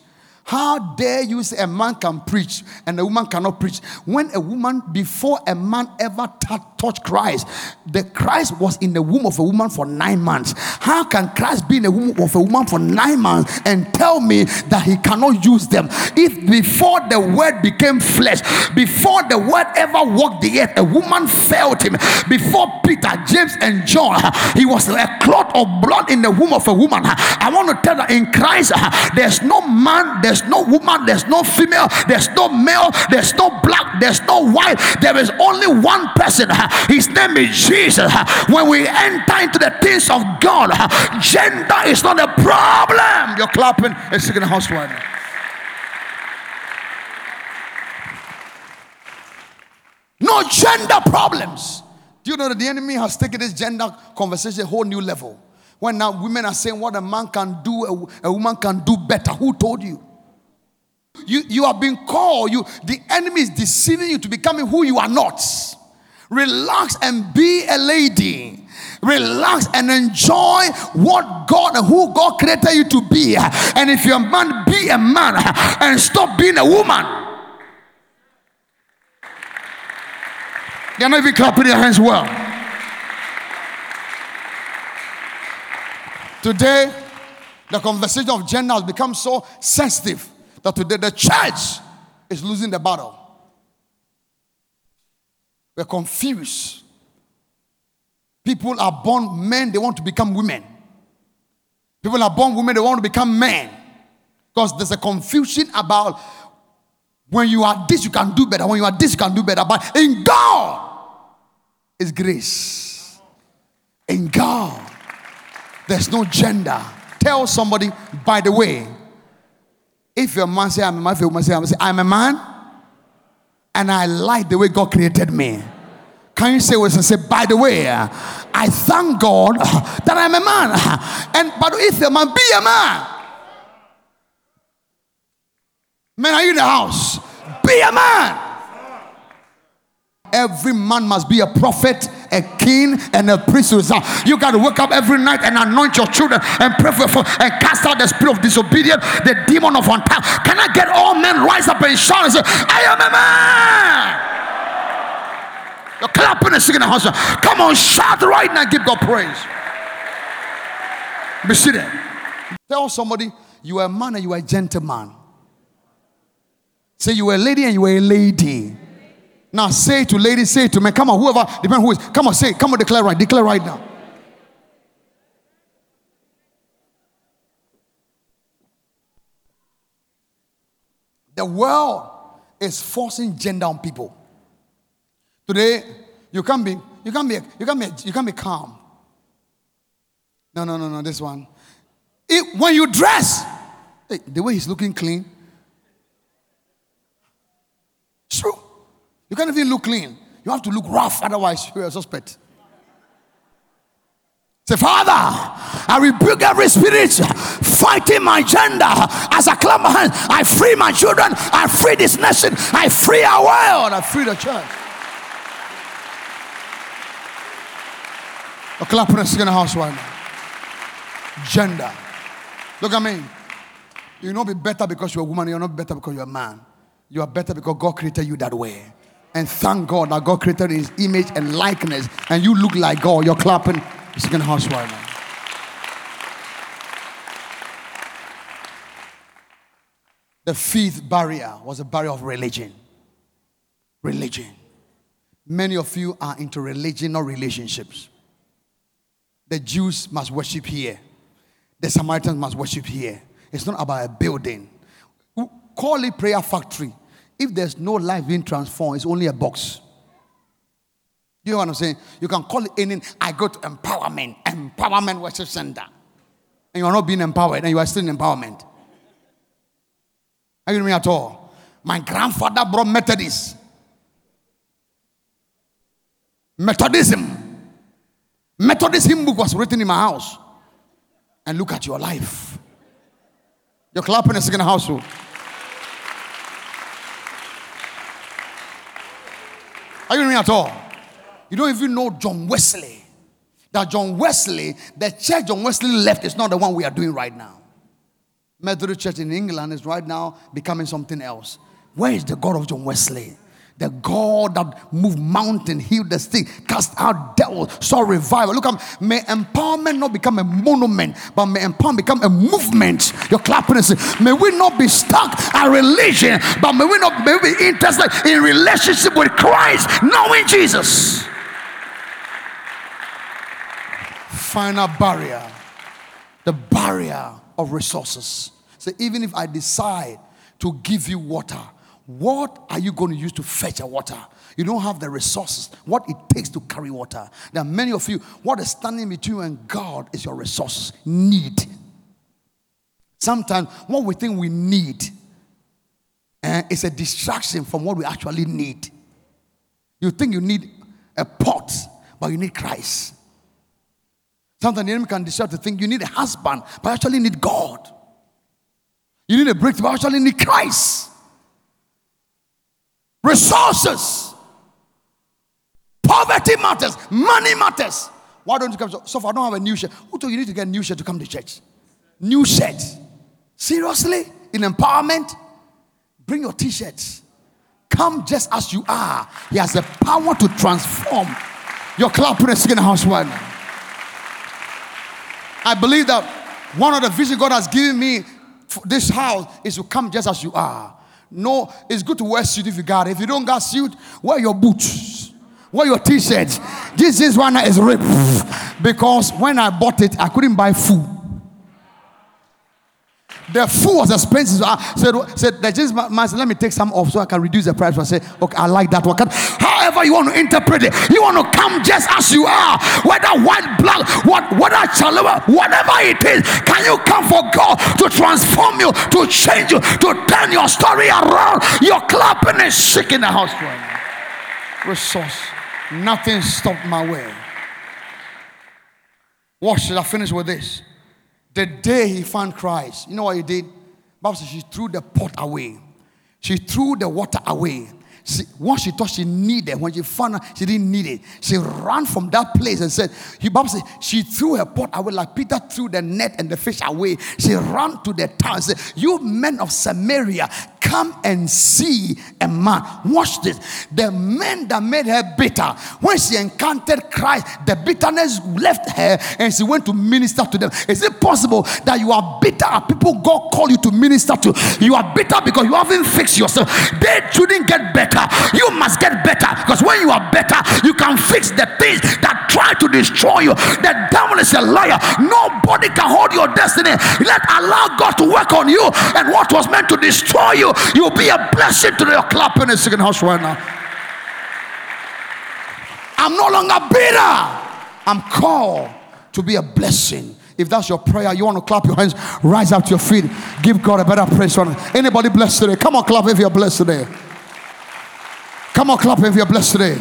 How dare you say a man can preach and a woman cannot preach? When a woman, before a man ever t- touched Christ, the Christ was in the womb of a woman for nine months. How can Christ be in the womb of a woman for nine months and tell me that he cannot use them? If before the word became flesh, before the word ever walked the earth, a woman felt him. Before Peter, James, and John, he was a clot of blood in the womb of a woman. I want to tell that in Christ, there's no man, there's there's no woman, there's no female, there's no male, there's no black, there's no white. There is only one person. His name is Jesus. When we enter into the things of God, gender is not a problem. You're clapping. It's in the house right now. No gender problems. Do you know that the enemy has taken this gender conversation a whole new level? When now women are saying what a man can do, a, a woman can do better. Who told you? You, you are being called. You, the enemy is deceiving you to becoming who you are not. Relax and be a lady. Relax and enjoy what God who God created you to be. And if you're a man, be a man and stop being a woman. They're not even clapping their hands well. Today, the conversation of gender has become so sensitive that today the church is losing the battle. We're confused. People are born men, they want to become women. People are born women, they want to become men. Because there's a confusion about when you are this, you can do better. When you are this, you can do better. But in God is grace. In God, there's no gender. Tell somebody, by the way, if your man say I'm a man, if your woman say a I'm a man, and I like the way God created me. Can you say what I say, by the way, I thank God <laughs> that I'm a man. <laughs> And but if a man be a man, man, are you in the house? Be a man. Every man must be a prophet, a king, and a priest. You got to wake up every night and anoint your children and pray for and cast out the spirit of disobedience, the demon of untie. Can I get all men rise up and shout and say, I am a man? You're clapping and singing the house. Come on, shout right now, give God praise. Be seated. Tell somebody you are a man and you are a gentleman. Say you are a lady and you are a lady. Now say to ladies, say to men, come on, whoever, depend who is, come on, say, come on, declare right, declare right now. The world is forcing gender on people. Today, you can't be, you can't be, you can't be, you can't be calm. No, no, no, no, this one. It, when you dress, hey, the way he's looking clean, it's true. You can't even look clean. You have to look rough, otherwise, you're a suspect. Say, Father, I rebuke every spirit fighting my gender. As I clap my hands, I free my children, I free this nation, I free our world, I free the church. A clap in the house right now. Gender. Look at me. You'll not be better because you're a woman, you're not better because you're a man. You are better because God created you that way and thank God that God created his image and likeness, and you look like God. You're clapping. Singing house right now. The fifth barrier was a barrier of religion. Religion. Many of you are into religion, not relationships. The Jews must worship here. The Samaritans must worship here. It's not about a building. Call it prayer factory. If there's no life being transformed, it's only a box. You know what I'm saying? You can call it any. I go to empowerment, empowerment worship center. And you are not being empowered, and you are still in empowerment. Are you me at all? My grandfather brought Methodist. Methodism. Methodist hymn book was written in my house. And look at your life. You're clapping in a second household. Are you with me at all? You don't even know John Wesley. That John Wesley, the church John Wesley left is not the one we are doing right now. Methodist Church in England is right now becoming something else. Where is the God of John Wesley? The God that moved mountain, healed the sick, cast out devils, saw revival. Look, um, may empowerment not become a monument, but may empowerment become a movement. You're clapping and saying, may we not be stuck at religion, but may we not may we be interested in relationship with Christ, knowing Jesus. Final barrier, the barrier of resources. So even if I decide to give you water, what are you going to use to fetch a water? You don't have the resources, what it takes to carry water. There are many of you, what is standing between you and God is your resource, need. Sometimes what we think we need uh, is a distraction from what we actually need. You think you need a pot, but you need Christ. Sometimes the enemy can decide to think you need a husband, but actually need God. You need a breakthrough, but actually need Christ. Resources. Poverty matters. Money matters. Why don't you come? So, so I don't have a new shirt. Who told you need to get a new shirt to come to church? New shirt. Seriously? In empowerment? Bring your t-shirts. Come just as you are. He has the power to transform. Your clapping and singing house one. I believe that one of the vision God has given me for this house is to come just as you are. No, it's good to wear suit if you got it. If you don't got suit, wear your boots. Wear your t-shirts. This is one is ripped because when I bought it, I couldn't buy food. The food was expensive. So I said, said the Jesus man said, let me take some off so I can reduce the price. So I said, okay, I like that one. However you want to interpret it, you want to come just as you are, whether white, black, what, whether whatever it is. Can you come for God to transform you, to change you, to turn your story around? Your clapping is sick in the house right. Resource. Nothing stopped my way. Watch, I finish with this? The day he found Christ, you know what he did? Bible says she threw the pot away. She threw the water away. She, once she thought she needed, when she found out she didn't need it, she ran from that place and said, he, Bible says, she threw her pot away like Peter threw the net and the fish away. She ran to the town and said, You men of Samaria, come and see a man. Watch this. The men that made her bitter, when she encountered Christ, the bitterness left her and she went to minister to them. Is it possible that you are bitter people God call you to minister to? You are bitter because you haven't fixed yourself. They shouldn't get better. You must get better because when you are better, you can fix the things that try to destroy you. The devil is a liar. Nobody can hold your destiny. Let allow God to work on you and what was meant to destroy you You'll be a blessing to your clap in the second house right now. I'm no longer bitter. I'm called to be a blessing. If that's your prayer, you want to clap your hands, rise up to your feet, give God a better praise. Anybody blessed today? Come on, clap if you're blessed today. Come on, clap if you're blessed today.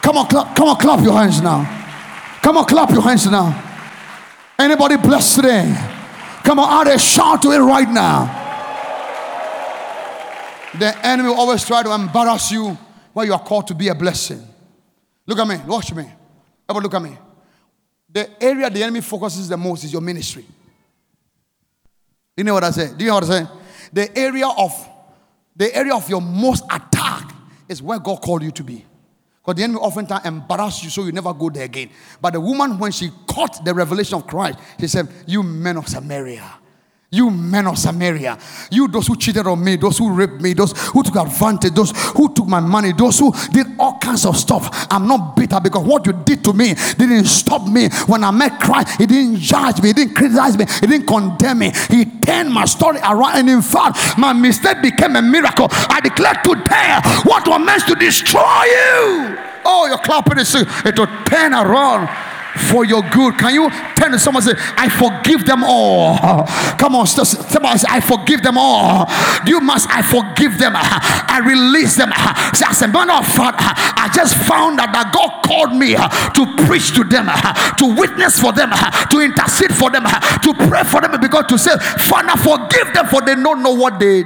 Come on, clap, come on, clap your hands now. Come on, clap your hands now. Anybody blessed today? Come on, out there, shout to it right now. The enemy will always try to embarrass you when you are called to be a blessing. Look at me, watch me. Ever look at me. The area the enemy focuses the most is your ministry. You know what I say? Do you know what I say? The area of the area of your most attack is where God called you to be. Because the enemy oftentimes embarrass you so you never go there again. But the woman, when she caught the revelation of Christ, she said, You men of Samaria. You men of Samaria, you those who cheated on me, those who raped me, those who took advantage, those who took my money, those who did all kinds of stuff. I'm not bitter because what you did to me didn't stop me. When I met Christ, He didn't judge me, He didn't criticize me, He didn't condemn me. He turned my story around, and in fact, my mistake became a miracle. I declare today what was meant to destroy you. Oh, you're clapping it, it will turn around for your good. Can you turn to someone and say, I forgive them all? <laughs> Come on, somebody say, I forgive them all. <laughs> You must, I forgive them. <laughs> I release them. Say, as a matter of fact, I just found out that God called me to preach to them, to witness for them, to intercede for them, to pray for them, because to say, Father, forgive them for they don't know what they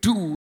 do.